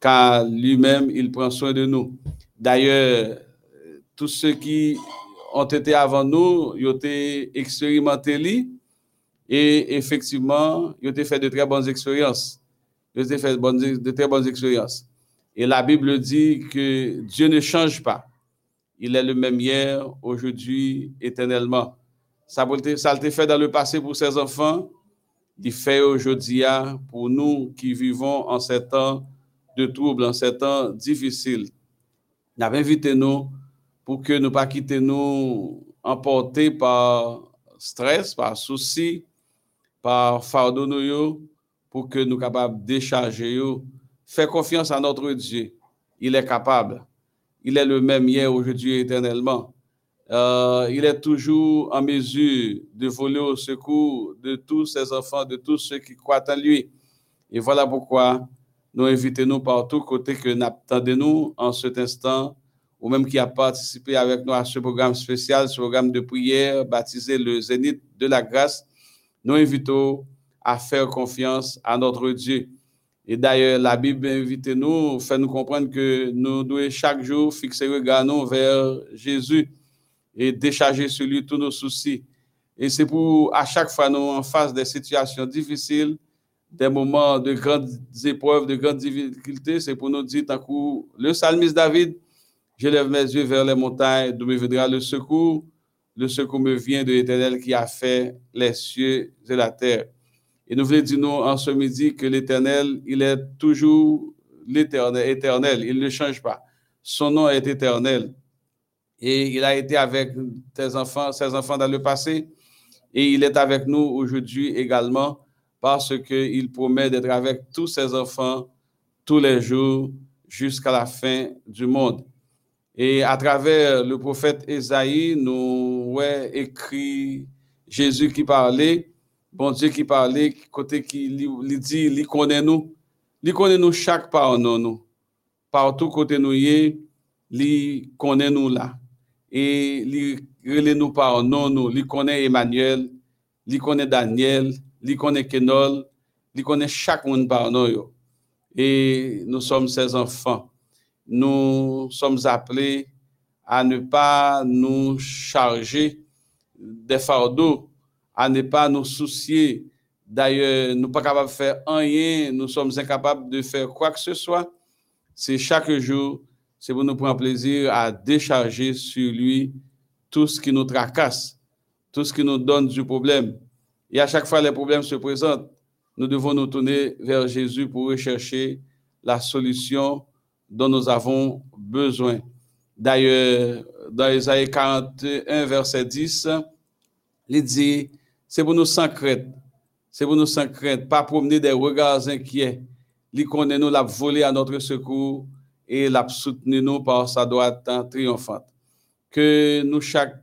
car lui-même, il prend soin de nous. D'ailleurs, tous ceux qui ont été avant nous, ils ont été expérimentés et effectivement, ils ont fait de très bonnes expériences. Ils ont fait de très bonnes expériences. Et la Bible dit que Dieu ne change pas. Il est le même hier, aujourd'hui, éternellement. Ça a été fait dans le passé pour ses enfants, il fait aujourd'hui pour nous qui vivons en ces temps de troubles, en ces temps difficiles. Nous invité nous pour que nous pas quitter nous emportés par stress, par souci, par fardeau pour que nous soyons capables de décharger. Fais confiance à notre Dieu. Il est capable. Il est le même hier, aujourd'hui, éternellement. Euh, il est toujours en mesure de voler au secours de tous ses enfants, de tous ceux qui croient en lui. Et voilà pourquoi nous invitons-nous par tous côtés que nous en cet instant, ou même qui a participé avec nous à ce programme spécial, ce programme de prière baptisé le Zénith de la grâce, nous invitons à faire confiance à notre Dieu. Et d'ailleurs, la Bible invite nous, fait nous comprendre que nous devons chaque jour fixer le regard vers Jésus et décharger sur lui tous nos soucis. Et c'est pour, à chaque fois, nous en face des situations difficiles, des moments de grandes épreuves, de grandes difficultés, c'est pour nous dire, tant coup, le psalmiste David, je lève mes yeux vers les montagnes, d'où me viendra le secours. Le secours me vient de l'Éternel qui a fait les cieux et la terre. Et nous voulons dire, nous, en ce midi, que l'Éternel, il est toujours l'Éternel, éternel, il ne change pas. Son nom est éternel. Et il a été avec tes enfants, ses enfants dans le passé. Et il est avec nous aujourd'hui également parce qu'il promet d'être avec tous ses enfants tous les jours jusqu'à la fin du monde. Et à travers le prophète Esaïe, nous ouais, écrit Jésus qui parlait, bon Dieu qui parlait, côté qui lui dit, il connaît nous, il connaît nous chaque part nous. Partout côté nous y il connaît nous là et il nous par nom nous, il connaît Emmanuel, il connaît Daniel, il connaît Kenol, il connaît chaque monde par nous. Et nous sommes ses enfants. Nous sommes appelés à ne pas nous charger des fardeaux, à ne pas nous soucier. D'ailleurs, nous pas capables de faire rien, nous sommes incapables de faire quoi que ce soit. C'est chaque jour c'est pour nous prendre plaisir à décharger sur lui tout ce qui nous tracasse, tout ce qui nous donne du problème. Et à chaque fois les problèmes se présentent, nous devons nous tourner vers Jésus pour rechercher la solution dont nous avons besoin. D'ailleurs, dans Isaïe 41, verset 10, il dit, c'est pour nous sans crainte, c'est pour nous sans crainte, pas promener des regards inquiets. Il connaît nous la voler à notre secours et l'a soutenu nous par sa droite triomphante. Que nous, chaque,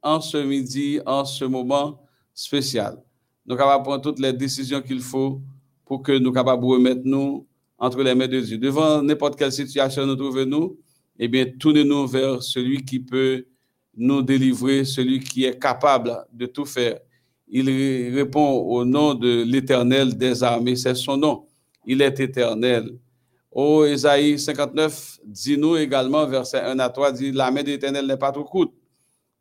en ce midi, en ce moment spécial, nous capables prendre toutes les décisions qu'il faut pour que nous capables remettre nous entre les mains de Dieu. Devant n'importe quelle situation nous trouvons-nous, eh bien, tournez-nous vers celui qui peut nous délivrer, celui qui est capable de tout faire. Il répond au nom de l'Éternel des armées, c'est son nom. Il est éternel. Ô Isaïe 59, dis-nous également, verset 1 à 3, dit La main de l'Éternel n'est pas trop courte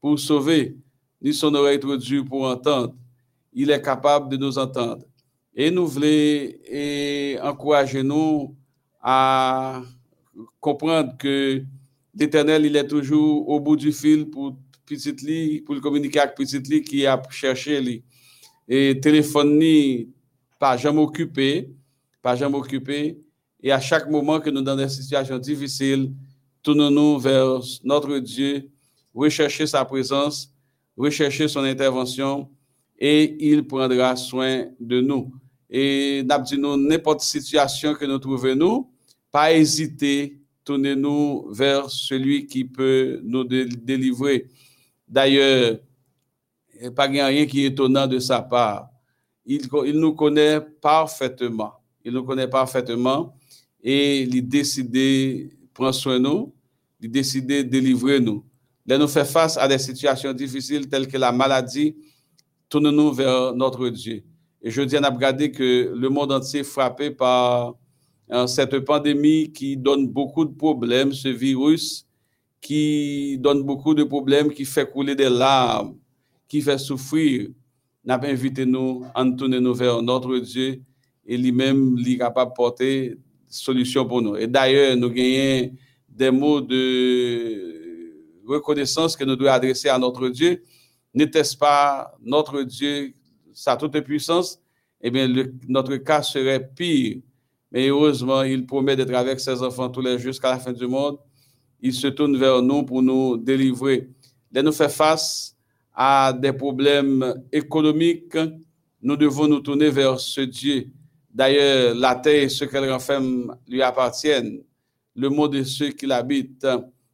pour sauver, ni son oreille trop dure pour entendre. Il est capable de nous entendre. Et nous voulons et encourager nous à comprendre que l'Éternel, il est toujours au bout du fil pour petit lit, pour communiquer avec petit lit qui a cherché lui. Et téléphone pas jamais occupé, pas jamais occupé. Et à chaque moment que nous dans des situations difficiles, tournons-nous vers notre Dieu, rechercher sa présence, rechercher son intervention, et il prendra soin de nous. Et nous n'importe situation que nous trouvons, pas hésiter, tournez-nous vers celui qui peut nous délivrer. D'ailleurs, il n'y pas rien qui est étonnant de sa part. Il nous connaît parfaitement. Il nous connaît parfaitement et il décider prendre soin de nous, il décider délivrer nous. Là, nous faire face à des situations difficiles telles que la maladie, tournons-nous vers notre Dieu. Et je dis à regardé que le monde entier est frappé par hein, cette pandémie qui donne beaucoup de problèmes, ce virus qui donne beaucoup de problèmes, qui fait couler des larmes, qui fait souffrir, n'a pas invité nous à tourner nous vers notre Dieu et lui-même, est capable de porter solution pour nous. Et d'ailleurs, nous gagnons des mots de reconnaissance que nous devons adresser à notre Dieu. N'était-ce pas notre Dieu, sa toute puissance? Eh bien, notre cas serait pire. Mais heureusement, il promet d'être avec ses enfants tous les jours jusqu'à la fin du monde. Il se tourne vers nous pour nous délivrer. Il nous fait face à des problèmes économiques. Nous devons nous tourner vers ce Dieu. D'ailleurs, la terre et ce qu'elle renferme lui appartiennent. Le monde de ceux qui l'habitent.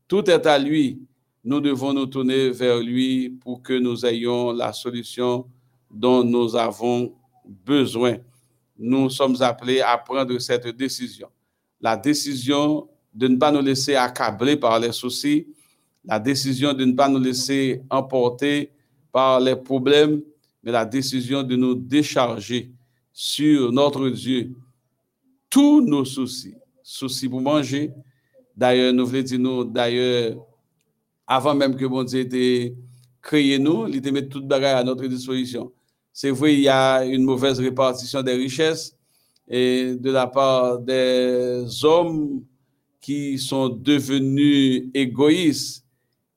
Tout est à lui. Nous devons nous tourner vers lui pour que nous ayons la solution dont nous avons besoin. Nous sommes appelés à prendre cette décision. La décision de ne pas nous laisser accabler par les soucis, la décision de ne pas nous laisser emporter par les problèmes, mais la décision de nous décharger sur notre Dieu tous nos soucis. Soucis pour manger. D'ailleurs, nous voulons dire, nous, d'ailleurs, avant même que mon Dieu ait créé nous, il était mis toute bagarre à notre disposition. C'est vrai, il y a une mauvaise répartition des richesses et de la part des hommes qui sont devenus égoïstes,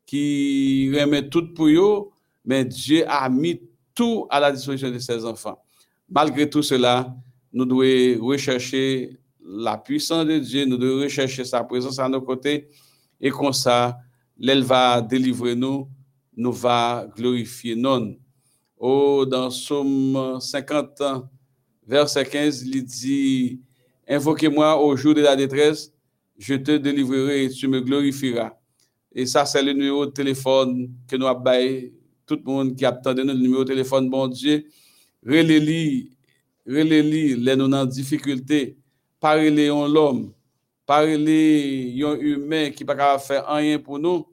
qui remettent tout pour eux, mais Dieu a mis tout à la disposition de ses enfants. Malgré tout cela, nous devons rechercher la puissance de Dieu, nous devons rechercher sa présence à nos côtés, et comme ça, l'elle va délivrer nous, nous va glorifier non. Oh, dans Somme 50, verset 15, il dit, Invoquez-moi au jour de la détresse, je te délivrerai et tu me glorifieras. Et ça, c'est le numéro de téléphone que nous avons tout le monde qui attend le numéro de téléphone, bon Dieu, releli, releli, les nous en difficulté, parler l'homme, parler un humain qui pas faire rien pour nous,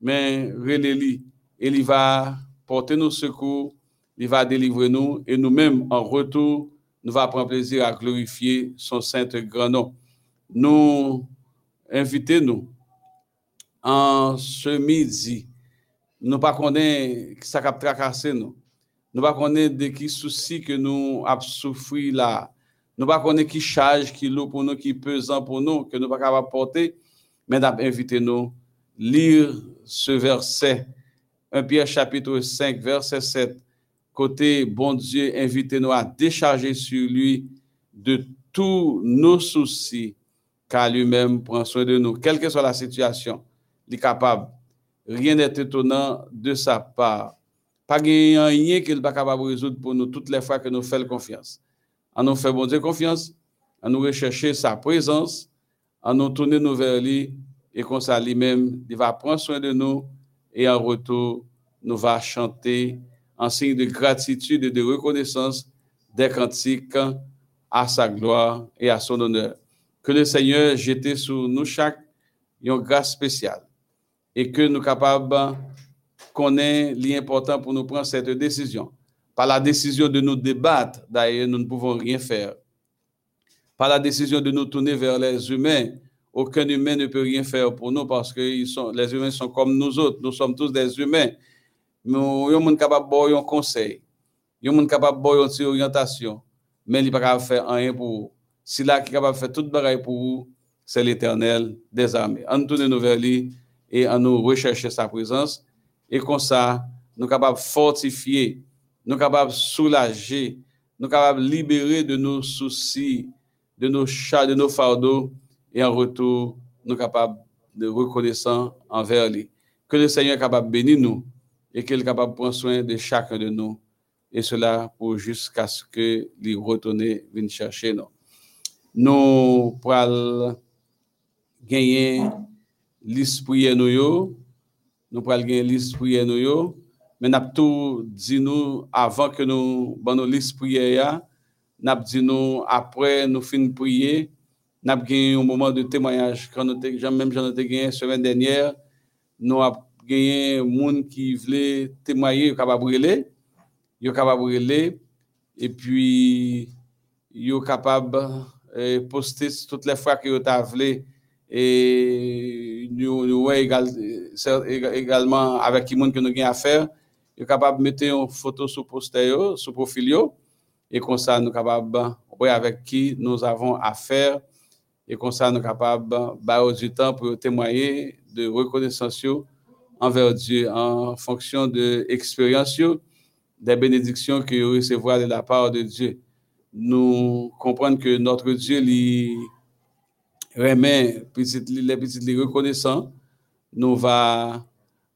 mais releli, il va porter nos secours, il va délivrer nous, et nous-mêmes, en retour, nous allons prendre plaisir à glorifier son saint grand nom. Nous invitez-nous en ce midi, nous ne connaissons pas ça a tracassé. Nous ne connaissons pas de qui souci que nous avons souffert là. Nous ne connaissons pas qui charge, qui lourd pour nous, qui pesant pour nous, que nous ne pouvons pas porter. Mais nous invité nous lire ce verset, 1 Pierre chapitre 5, verset 7. Côté bon Dieu, invitez-nous à décharger sur lui de tous nos soucis, car lui-même prend soin de nous, quelle que soit la situation. Il est capable. Rien n'est étonnant de sa part. Pas rien qu'il pas capable de résoudre pour nous toutes les fois que nous faisons confiance. À nous faire bon confiance, à nous rechercher sa présence, à nous tourner nous vers lui et comme ça lui-même, il va prendre soin de nous et en retour, nous va chanter en signe de gratitude et de reconnaissance des cantiques à sa gloire et à son honneur. Que le Seigneur jette sur nous chaque une grâce spéciale et que nous capables connaît l'important pour nous prendre cette décision. Par la décision de nous débattre, d'ailleurs, nous ne pouvons rien faire. Par la décision de nous tourner vers les humains, aucun humain ne peut rien faire pour nous parce que ils sont, les humains sont comme nous autres. Nous sommes tous des humains. Nous sommes capables de un conseil. Nous sommes capables de une orientation. Mais il n'est pas faire rien pour vous. Si là qui est capable de faire tout pareil pour vous, c'est l'éternel des armées. En nous vers lui et en nous rechercher sa présence et comme ça, nous sommes capables de fortifier, nous de soulager, nous sommes capables de libérer de nos soucis, de nos chats, de nos fardeaux, et en retour, nous sommes capables de reconnaissance envers lui. Que le Seigneur est capable de bénir nous et qu'il est capable de prendre soin de chacun de nous. Et cela pour jusqu'à ce que les retourner viennent chercher nous. Nous gagner l'esprit nous nou pral gen lis priye nou yo, men ap tou di nou avan ke nou ban nou lis priye ya, nap di nou apre nou fin priye, nap gen yon mouman de temayaj, kan nou te, jan menm jan nou te gen semen denyer, nou ap gen moun ki vle temaye yo kapab rele, yo kapab rele, e pi yo kapab eh, poste tout le fwa ki yo ta vle, e nou, nou wè egal, également avec qui monde que nous avons à faire, êtes capable de mettre une photo sur poster, sur profil, et comme ça, nous sommes capables de avec qui nous avons affaire, et comme ça, nous sommes capables de du temps pour témoigner de reconnaissance envers Dieu en fonction de l'expérience, des bénédictions que vous recevez de la part de Dieu. Nous comprenons que notre Dieu lui remet les petites reconnaissants. Nous va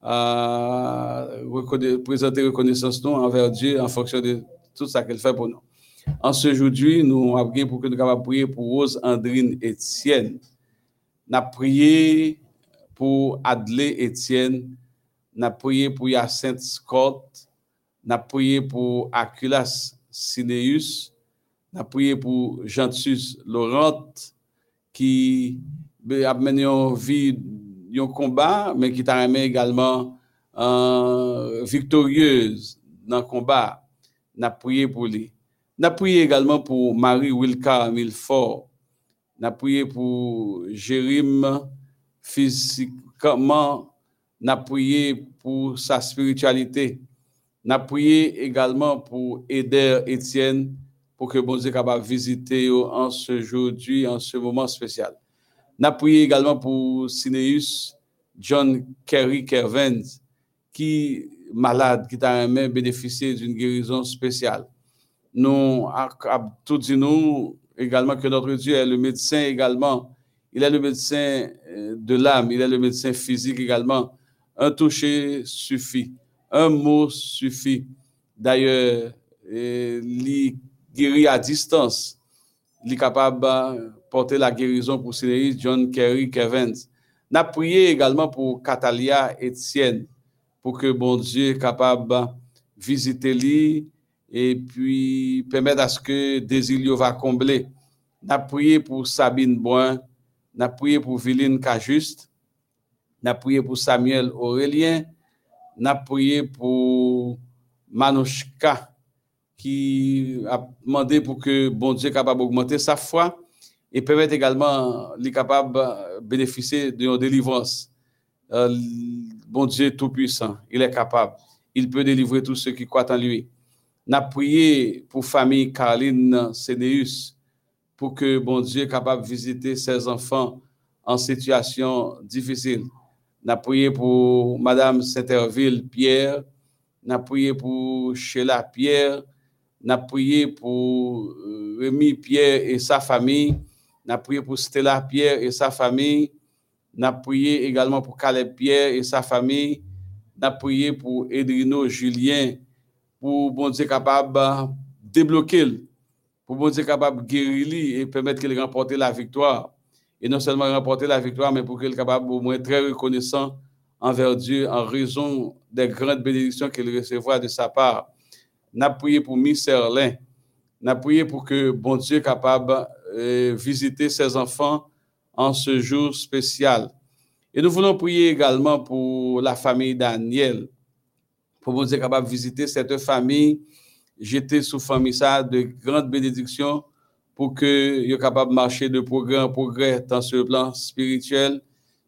euh, présenter reconnaissance envers Dieu en fonction de tout ça qu'elle fait pour nous. En ce jour-là, nous avons pour que nous puissions prier pour Rose Andrine Etienne. Nous avons prié pour Adlé Etienne. Nous avons prié pour Yacinthe Scott. Nous avons prié pour Aculas Sineus. Nous avons prié pour Jantus Laurent qui a mené une vie, un combat, mais qui t'a également euh, victorieuse dans le combat. Avons prié pour lui. Avons prié également pour Marie Wilka Milfort. Avons prié pour Jérim physiquement. Avons prié pour sa spiritualité. Avons prié également pour Eder Etienne pour que bon Dieu capable en ce jour, en ce moment spécial. Avons prié également pour Sineus John Kerry Kervens, qui malade, qui a bénéficié d'une guérison spéciale. Nous avons tout dit nous également que notre Dieu est le médecin également. Il est le médecin euh, de l'âme, il est le médecin physique également. Un toucher suffit, un mot suffit. D'ailleurs, euh, il guérit à distance. Il est capable de porter la guérison pour Cédric John Kerry Kevins. Nous prié également pour Catalia Etienne, pour que bon Dieu capable de visiter lui et puis permettre à ce que Désilio va combler. Nous prié pour Sabine Boin, nous prié pour Viline Cajuste, nous prié pour Samuel Aurélien, nous prié pour Manouchka, qui a demandé pour que bon Dieu soit capable d'augmenter sa foi et permettre également les capable de bénéficier de délivrance. Euh, bon Dieu tout-puissant, il est capable. Il peut délivrer tous ceux qui croient en lui. N'a prié pour famille Caroline Sénéus pour que bon Dieu soit capable de visiter ses enfants en situation difficile. N'a prié pour Madame Saint-Herville Pierre. N'a prié pour Sheila Pierre. N'a prié pour euh, Rémi Pierre et sa famille. N'a prié pour Stella Pierre et sa famille. N'a prié également pour Caleb Pierre et sa famille. N'a prié pour Edrino Julien pour bon Dieu capable de débloquer, pour bon Dieu capable de guérir et permettre qu'il remporte la victoire. Et non seulement remporter la victoire, mais pour qu'il soit capable au moins très reconnaissant envers Dieu en raison des grandes bénédictions qu'il recevra de sa part. N'a prié pour Miss Serlin. N'a prié pour que bon Dieu capable visiter ses enfants en ce jour spécial. Et nous voulons prier également pour la famille Daniel, pour bon Dieu capable de visiter cette famille, jeter sous famille ça de grandes bénédictions pour que soient capable de marcher de progrès en progrès, sur le plan spirituel,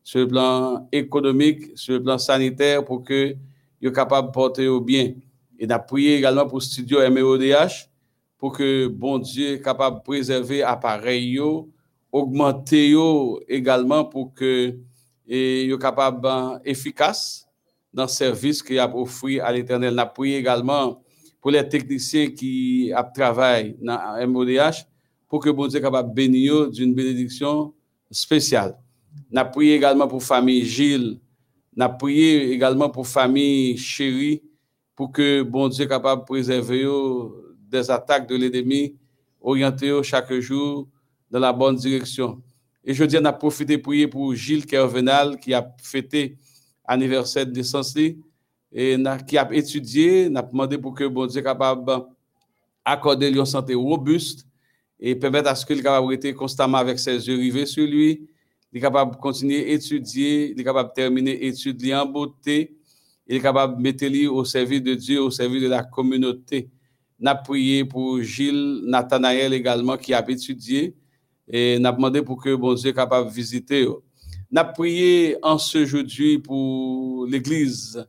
sur le plan économique, sur le plan sanitaire, pour que soient capable de porter au bien. Et d'appuyer également pour Studio MEODH, pour que bon Dieu soit capable de préserver l'appareil, augmenter également pour que soient capable efficace dans le service qu'il a offert à l'Éternel. N'a prié également pour les techniciens qui travaillent dans MODH pour que bon Dieu soit capable bénir d'une bénédiction spéciale. N'a prié également pour famille Gilles. N'a prié également pour famille Chérie pour que bon Dieu capable préserver des attaques de l'ennemi, orienter chaque jour dans la bonne direction. Et je dis, on a profité de prier pour Gilles Kervenal qui a fêté anniversaire de naissance et qui a étudié, n'a demandé pour que bon Dieu capable d'accorder une santé robuste et permettre à ce qu'il capable rester constamment avec ses yeux rivés sur lui, il est capable de continuer à étudier, il est capable de terminer études en beauté, il est capable de mettre lui au service de Dieu, au service de la communauté. N'a prié pour Gilles Nathanaël également qui a étudié, Et n'a demandé pour que bon Dieu capable de visiter. N'a prié en ce jeudi pour l'église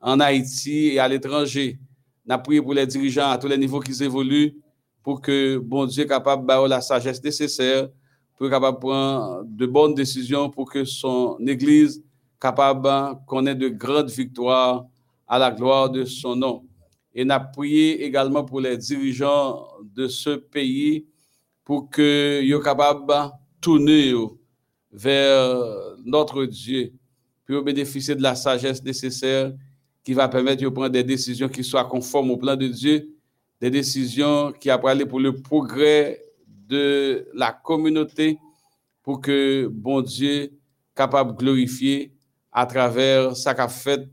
en Haïti et à l'étranger. N'a prié pour les dirigeants à tous les niveaux qui évoluent pour que bon Dieu capable de la sagesse nécessaire pour capable prendre de bonnes décisions pour que son église capable connaître de grandes victoires à la gloire de son nom. Et n'a prié également pour les dirigeants de ce pays pour que soient capables de tourner vers notre Dieu pour bénéficier de la sagesse nécessaire qui va permettre de prendre des décisions qui soient conformes au plan de Dieu, des décisions qui aller pour le progrès de la communauté, pour que bon Dieu capable de glorifier à travers sa qu'a fait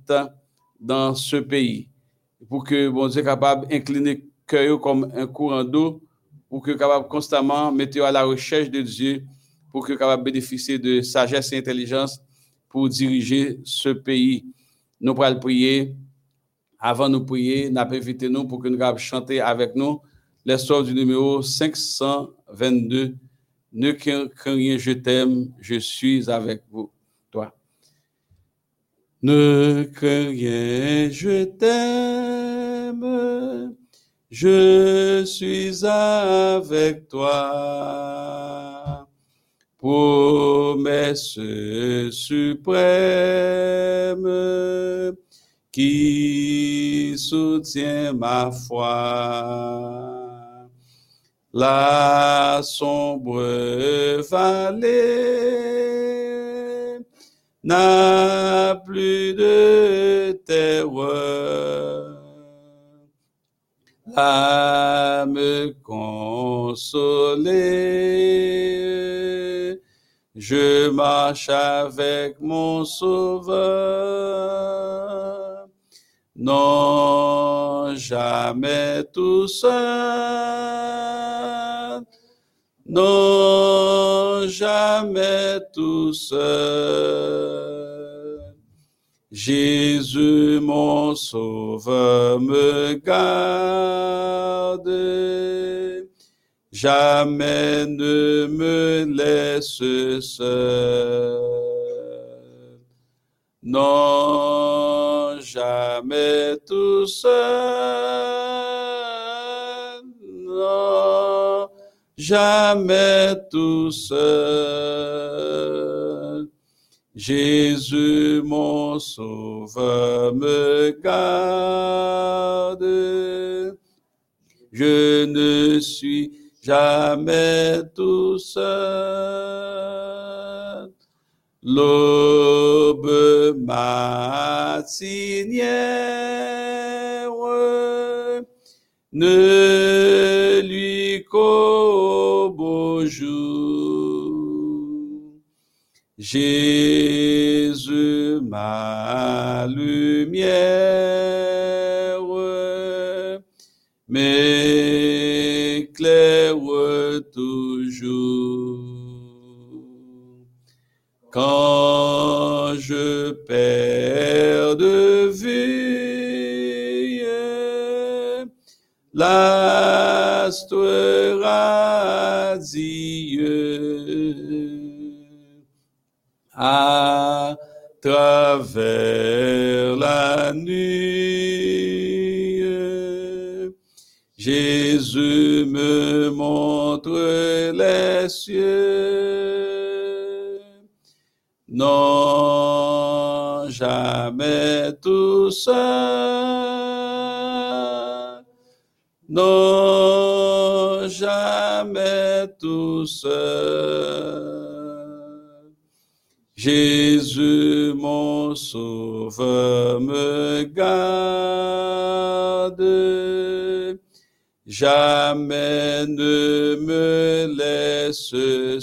dans ce pays. Pour que bon Dieu capable d'incliner cœur comme un courant d'eau pour que capable constamment mettre à la recherche de Dieu, pour que capable bénéficier de sagesse et intelligence pour diriger ce pays. Nous pourrons prier. Avant de prier, nous invité nous pour que nous puissions chanter avec nous l'histoire du numéro 522. Ne craignez, je t'aime, je suis avec vous. Toi. Ne craignez, je t'aime, je suis avec toi. Promesse suprême qui soutient ma foi. La sombre vallée n'a plus de terreur à me consoler. Je marche avec mon sauveur. Non, jamais tout seul. Non, jamais tout seul. Jésus, mon sauveur, me garde, jamais ne me laisse seul. Non, jamais tout seul. Non, jamais tout seul. Jésus, mon sauveur, me garde. Je ne suis jamais tout seul. L'aube matinière ne lui qu'au beau Jésus, ma lumière, m'éclaire toujours. Quand je perds de vue l'astre radieux, à travers la nuit. Jésus me montre les cieux. Non, jamais tout seul. Non, jamais tout seul. Jésus, mon sauveur, me garde, jamais ne me laisse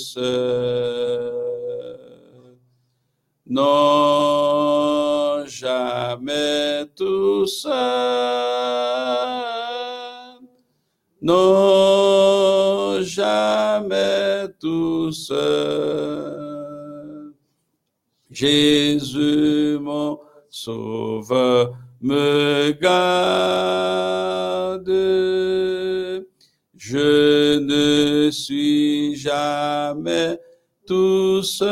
seul. Non, jamais tout seul. Non, jamais tout seul. Jésus, mon sauveur, me garde. Je ne suis jamais tout seul.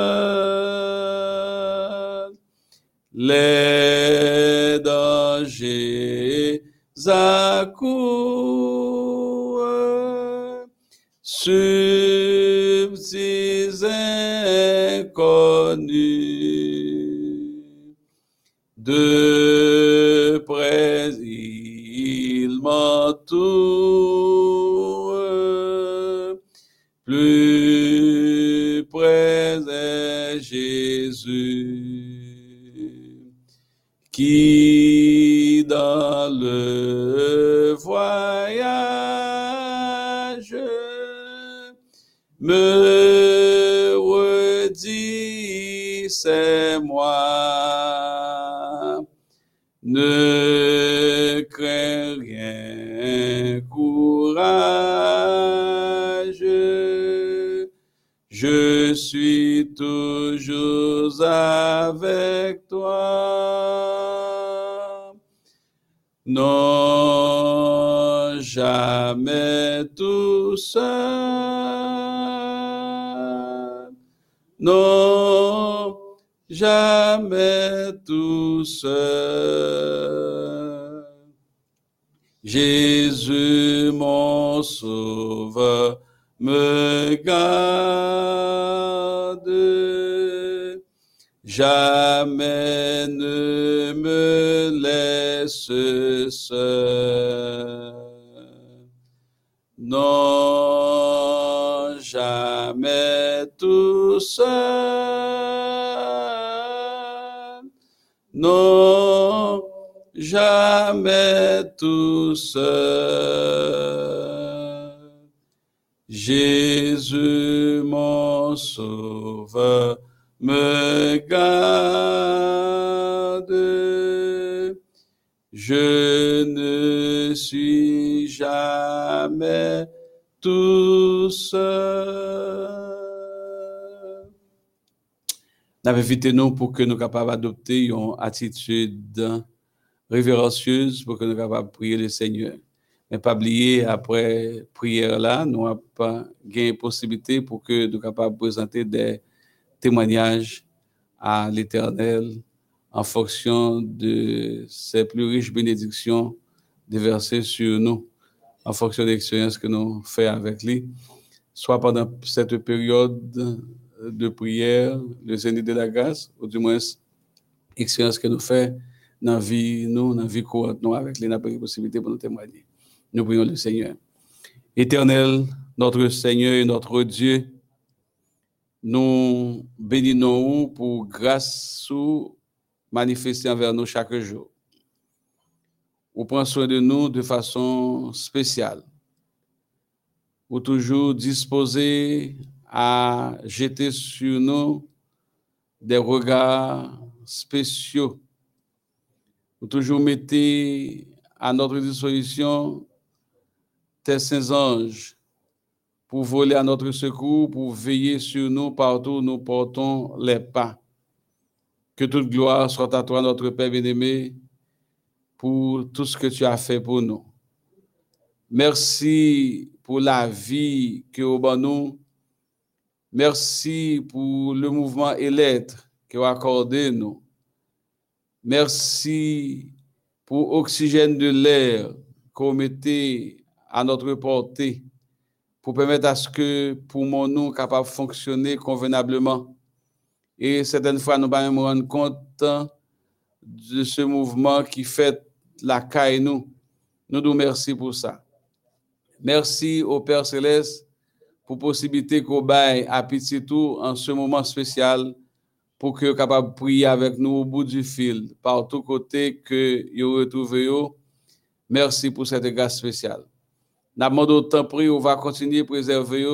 Les dangers accourent, subtils inconnus. De près, il m'entoure, plus près est Jésus, qui dans le voyage me redit c'est moi. Ne crains rien, courage. Je suis toujours avec toi. Non, jamais tout seul. Non, jamais tout seul. Jésus, mon sauveur, me garde. Jamais ne me laisse seul. Non, jamais tout seul. Jamais tout seul. Jésus, mon sauveur, me garde. Je ne suis jamais tout seul. N'invitez-nous pour que nous capables d'adopter une attitude révérencieuse pour que nous capables de prier le Seigneur. Mais pas oublier, après prière là, nous n'avons pas gagné possibilité pour que nous capables de présenter des témoignages à l'Éternel en fonction de ses plus riches bénédictions déversées sur nous, en fonction de l'expérience que nous faisons avec lui, soit pendant cette période de prière, le Zénith de la grâce, ou du moins l'expérience que nous faisons nous, dans la vie courante, nous, avec les possibilités pour nous témoigner. Nous prions le Seigneur. Éternel, notre Seigneur et notre Dieu, nous bénissons pour grâce sous manifestée envers nous chaque jour. Vous prenez soin de nous de façon spéciale. Vous toujours disposé à jeter sur nous des regards spéciaux. Toujours mettez à notre disposition tes saints anges pour voler à notre secours, pour veiller sur nous partout où nous portons les pas. Que toute gloire soit à toi, notre Père bien-aimé, pour tout ce que tu as fait pour nous. Merci pour la vie que au nous. Merci pour le mouvement et l'être que accordé nous. Merci pour l'oxygène de l'air qu'on mettait à notre portée pour permettre à ce que pour mon nous capable de fonctionner convenablement. Et certaines fois, nous allons nous rendre compte de ce mouvement qui fait la caille nous. Nous nous merci pour ça. Merci au Père Céleste pour possibilité qu'on baille à petit en ce moment spécial pour que capable prier avec nous au bout du fil, par tous côtés que vous retrouvez. Merci pour cette grâce spéciale. Nous demandons autant prier, on va continuer à préserver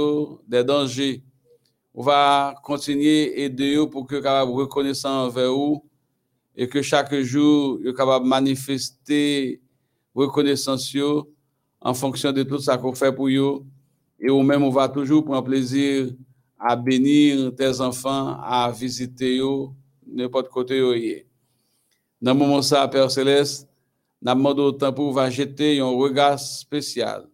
des dangers. On va continuer à aider pour que capable reconnaissant envers vous et que chaque jour, vous capable manifester reconnaissance en fonction de tout ce qu'on fait pour vous. Et vous même, on va toujours prendre plaisir à bénir tes enfants, à visiter n'importe côté où. Dans le moment ça, Père Céleste, nous demandons autant pour va jeter un regard spécial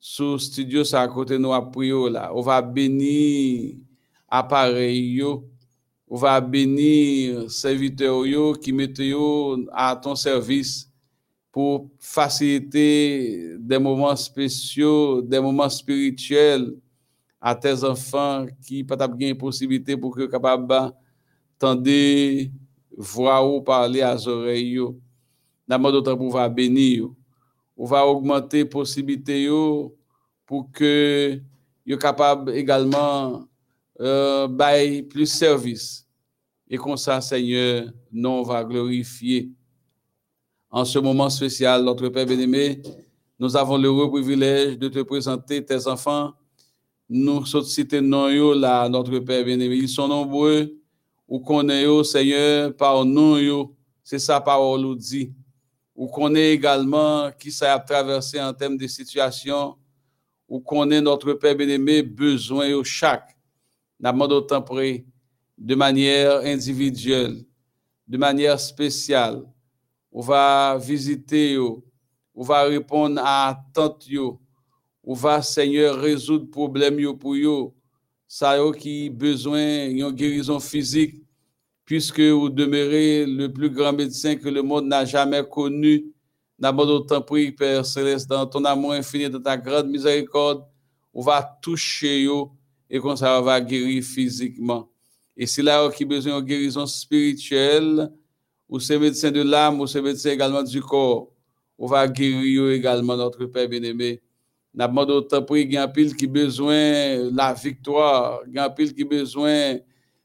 sous studio ça à côté nous à là. On va bénir appareil. On va bénir serviteurs yo qui mettent à ton service pour faciliter des moments spéciaux, des moments spirituels à tes enfants qui pas bien possibilité pour que capable tendre voir ou parler à oreilles yo. D'abord d'autant pour va bénir on va augmenter possibilité pour que yo capable également euh, plus service et comme ça Seigneur nous va glorifier en ce moment spécial notre Père bien-aimé nous avons l'heureux privilège de te présenter tes enfants nous sollicitons non là notre Père bien-aimé. Ils sont nombreux. Ou connaissons Seigneur par nous c'est sa parole nous dit. Ou connaît également qui ça a traversé en termes de situation, ou connaît notre Père bien-aimé besoin au chaque, n'a autant près, de manière individuelle, de manière spéciale. On va visiter, on va répondre à tant on va, Seigneur, résoudre problème pour yo. Ça qui besoin d'une guérison physique, puisque vous demeurez le plus grand médecin que le monde n'a jamais connu. D'abord, autant prie, Père Céleste, dans ton amour infini, dans ta grande miséricorde, on va toucher yo et comme ça, va guérir physiquement. Et c'est là qui besoin de guérison spirituelle, ou c'est médecin de l'âme, ou c'est médecin également du corps. On va guérir également notre Père bien-aimé. D'abord, autant prie, il y pile qui besoin la victoire, il y pile qui besoin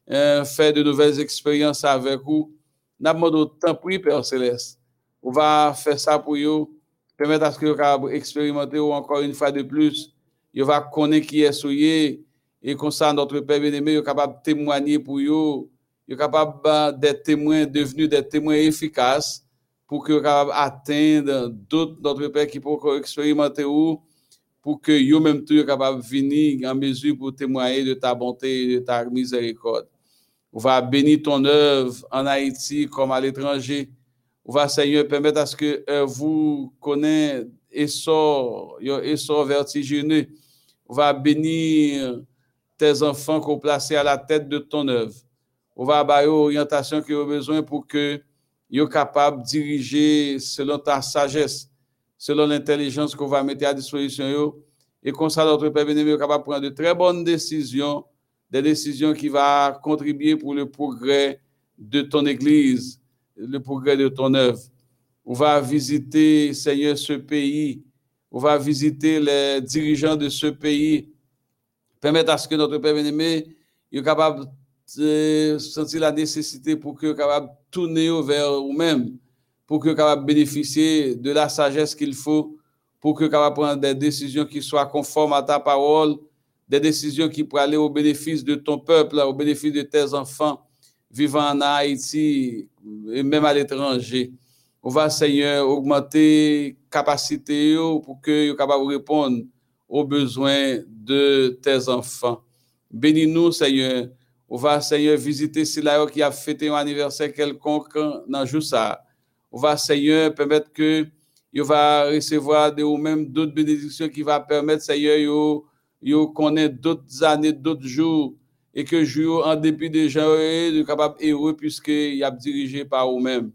euh, faire de nouvelles expériences avec vous. N'a pas temps pour Père Céleste. On va faire ça pour vous, permettre à ce que vous expérimenter encore une fois de plus. Vous va connaître qui est souillé et comme ça, notre Père bien-aimé est capable de témoigner pour vous. Est capable d'être témoin, devenir des témoins efficaces pour que vous capable atteindre d'autres, notre Père, qui peuvent expérimenter vous pour que vous-même, tout capable de venir en mesure pour témoigner de ta bonté et de ta miséricorde. On va bénir ton œuvre en Haïti comme à l'étranger. On va, Seigneur, permettre à ce que euh, vous connaissez essor, essor vertigineux. On va bénir tes enfants qu'on placé à la tête de ton œuvre. On va avoir l'orientation qu'ils ont besoin pour que soient capables de diriger selon ta sagesse, selon l'intelligence qu'on va mettre à disposition. Et comme ça, notre Père bien-aimé capable de prendre de très bonnes décisions des décisions qui vont contribuer pour le progrès de ton Église, le progrès de ton œuvre. On va visiter, Seigneur, ce pays. On va visiter les dirigeants de ce pays. Permettre à ce que notre Père bien-aimé soit capable de sentir la nécessité pour soit capable de tourner vers vous-même, pour soit capable bénéficier de la sagesse qu'il faut, pour soit capable prendre des décisions qui soient conformes à ta parole des décisions qui pourraient aller au bénéfice de ton peuple, au bénéfice de tes enfants vivant en Haïti et même à l'étranger. On va, Seigneur, augmenter capacité pour que soient capables de répondre aux besoins de tes enfants. Bénis-nous, Seigneur. On va, Seigneur, visiter Silayo qui a fêté un anniversaire quelconque dans ça. On va, Seigneur, permettre que il va recevoir de ou même d'autres bénédictions qui va permettre, Seigneur, yo connaît d'autres années, d'autres jours, et que jour, en dépit des gens, de capable heureux puisqu'il a dirigé par vous-même.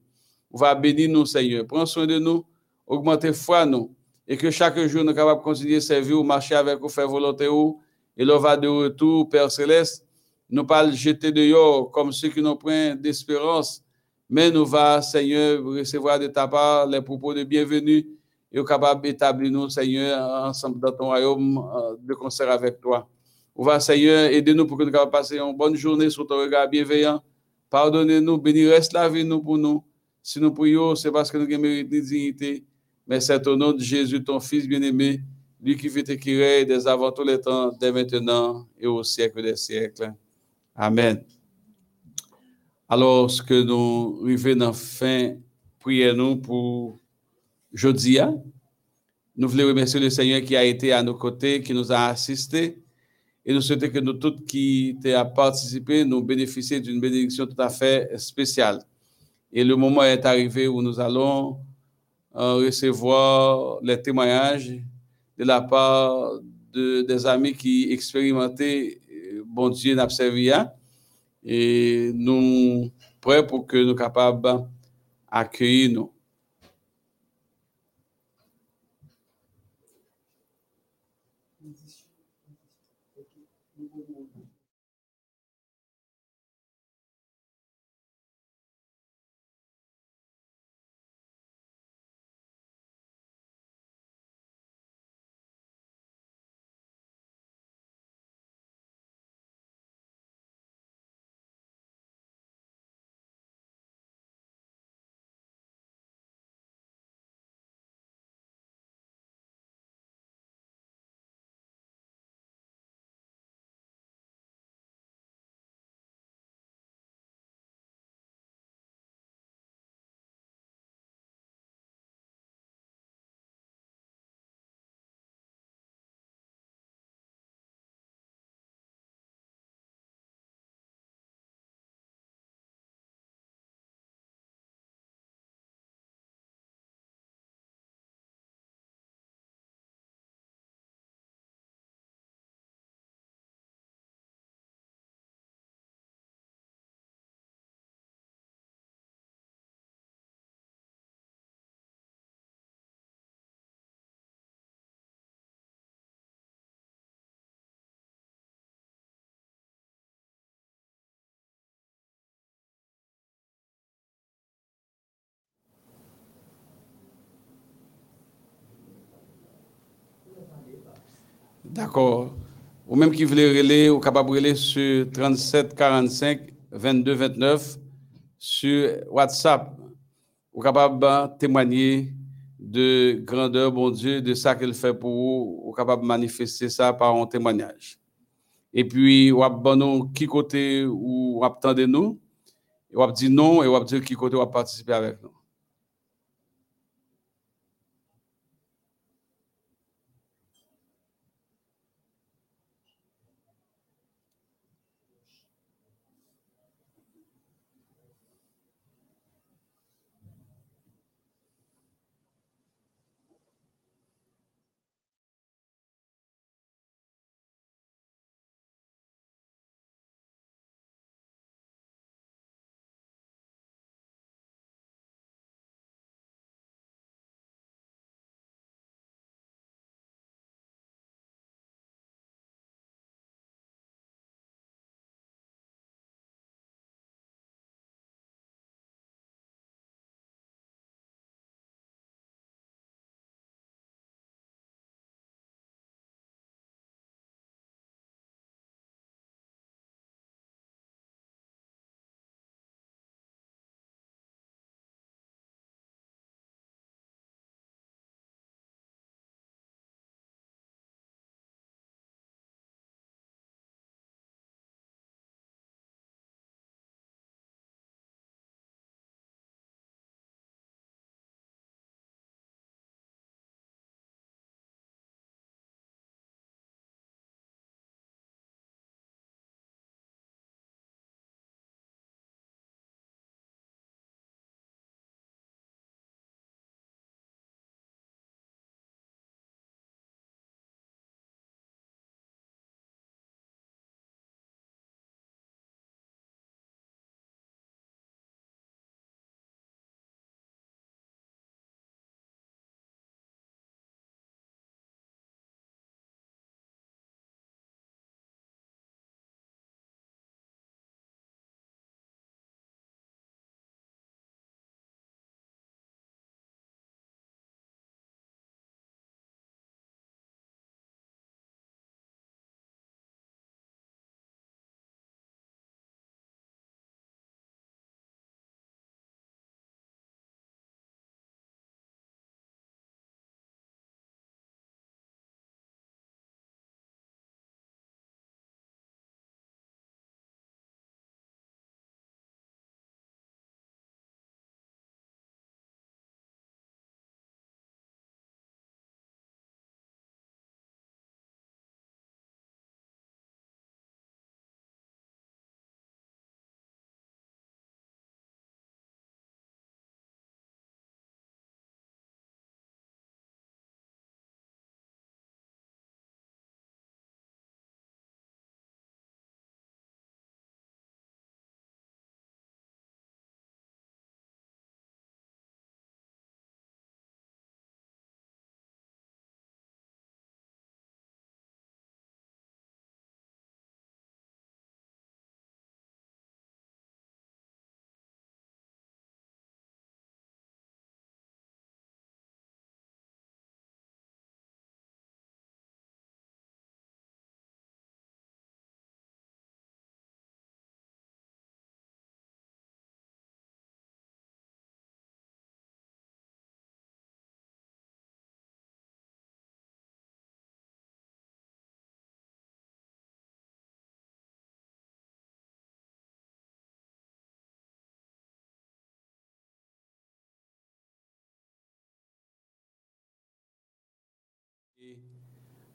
On va bénir nous, Seigneur. Prends soin de nous, augmentez foi nous, et que chaque jour, nous capable de continuer à servir ou marcher avec vous, faire volonté ou, et l'on va de retour, Père Céleste, nous pas le jeter dehors comme ceux qui n'ont point d'espérance, mais nous va, Seigneur, recevoir de ta part les propos de bienvenue et capable d'établir nous, Seigneur, ensemble dans ton royaume euh, de concert avec toi. On va, Seigneur, aider-nous pour que nous puissions passer une bonne journée sous ton regard bienveillant. Pardonnez-nous, bénis, reste la vie nous pour nous. Si nous prions, c'est parce que nous mérité dignité. Mais c'est au nom de Jésus, ton Fils bien-aimé, lui qui vit et qui règne des avant tous les temps, dès maintenant et au siècle des siècles. Amen. Alors, ce que nous arrivons dans fin, priez-nous pour Jodia, nous voulons remercier le Seigneur qui a été à nos côtés, qui nous a assistés. Et nous souhaitons que nous tous qui à participé, nous bénéficions d'une bénédiction tout à fait spéciale. Et le moment est arrivé où nous allons euh, recevoir les témoignages de la part de, des amis qui expérimentaient euh, bon Dieu n'a servi et nous prêts pour que D'accord. Ou même qui voulait relayer, ou capable de relayer sur 37 45 22 29 sur WhatsApp. Ou capable de témoigner de grandeur, bon Dieu, de ça qu'il fait pour vous, ou capable de manifester ça par un témoignage. Et puis, ou bon qui ou attendez nous, ou dit non, et ou dire qui côté ou participer avec nous.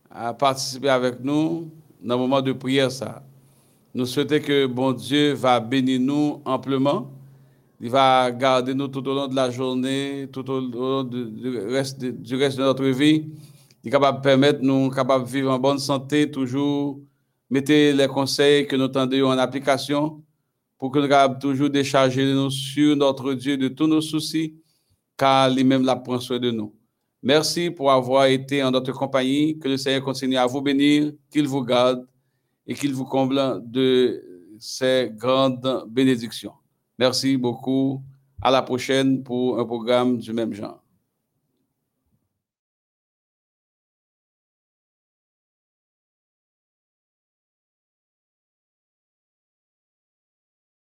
À participer avec nous dans le moment de prière. Ça. Nous souhaitons que bon Dieu va bénir nous amplement. Il va garder nous tout au long de la journée, tout au long du, reste de, notre vie. Il est capable de permettre nous capables de vivre en bonne santé, toujours mettez les conseils que nous entendons en application pour que nous puissions toujours décharger nous sur notre Dieu de tous nos soucis, car lui-même la prend de nous. Merci pour avoir été en notre compagnie. Que le Seigneur continue à vous bénir, qu'il vous garde et qu'il vous comble de ses grandes bénédictions. Merci beaucoup. À la prochaine pour un programme du même genre.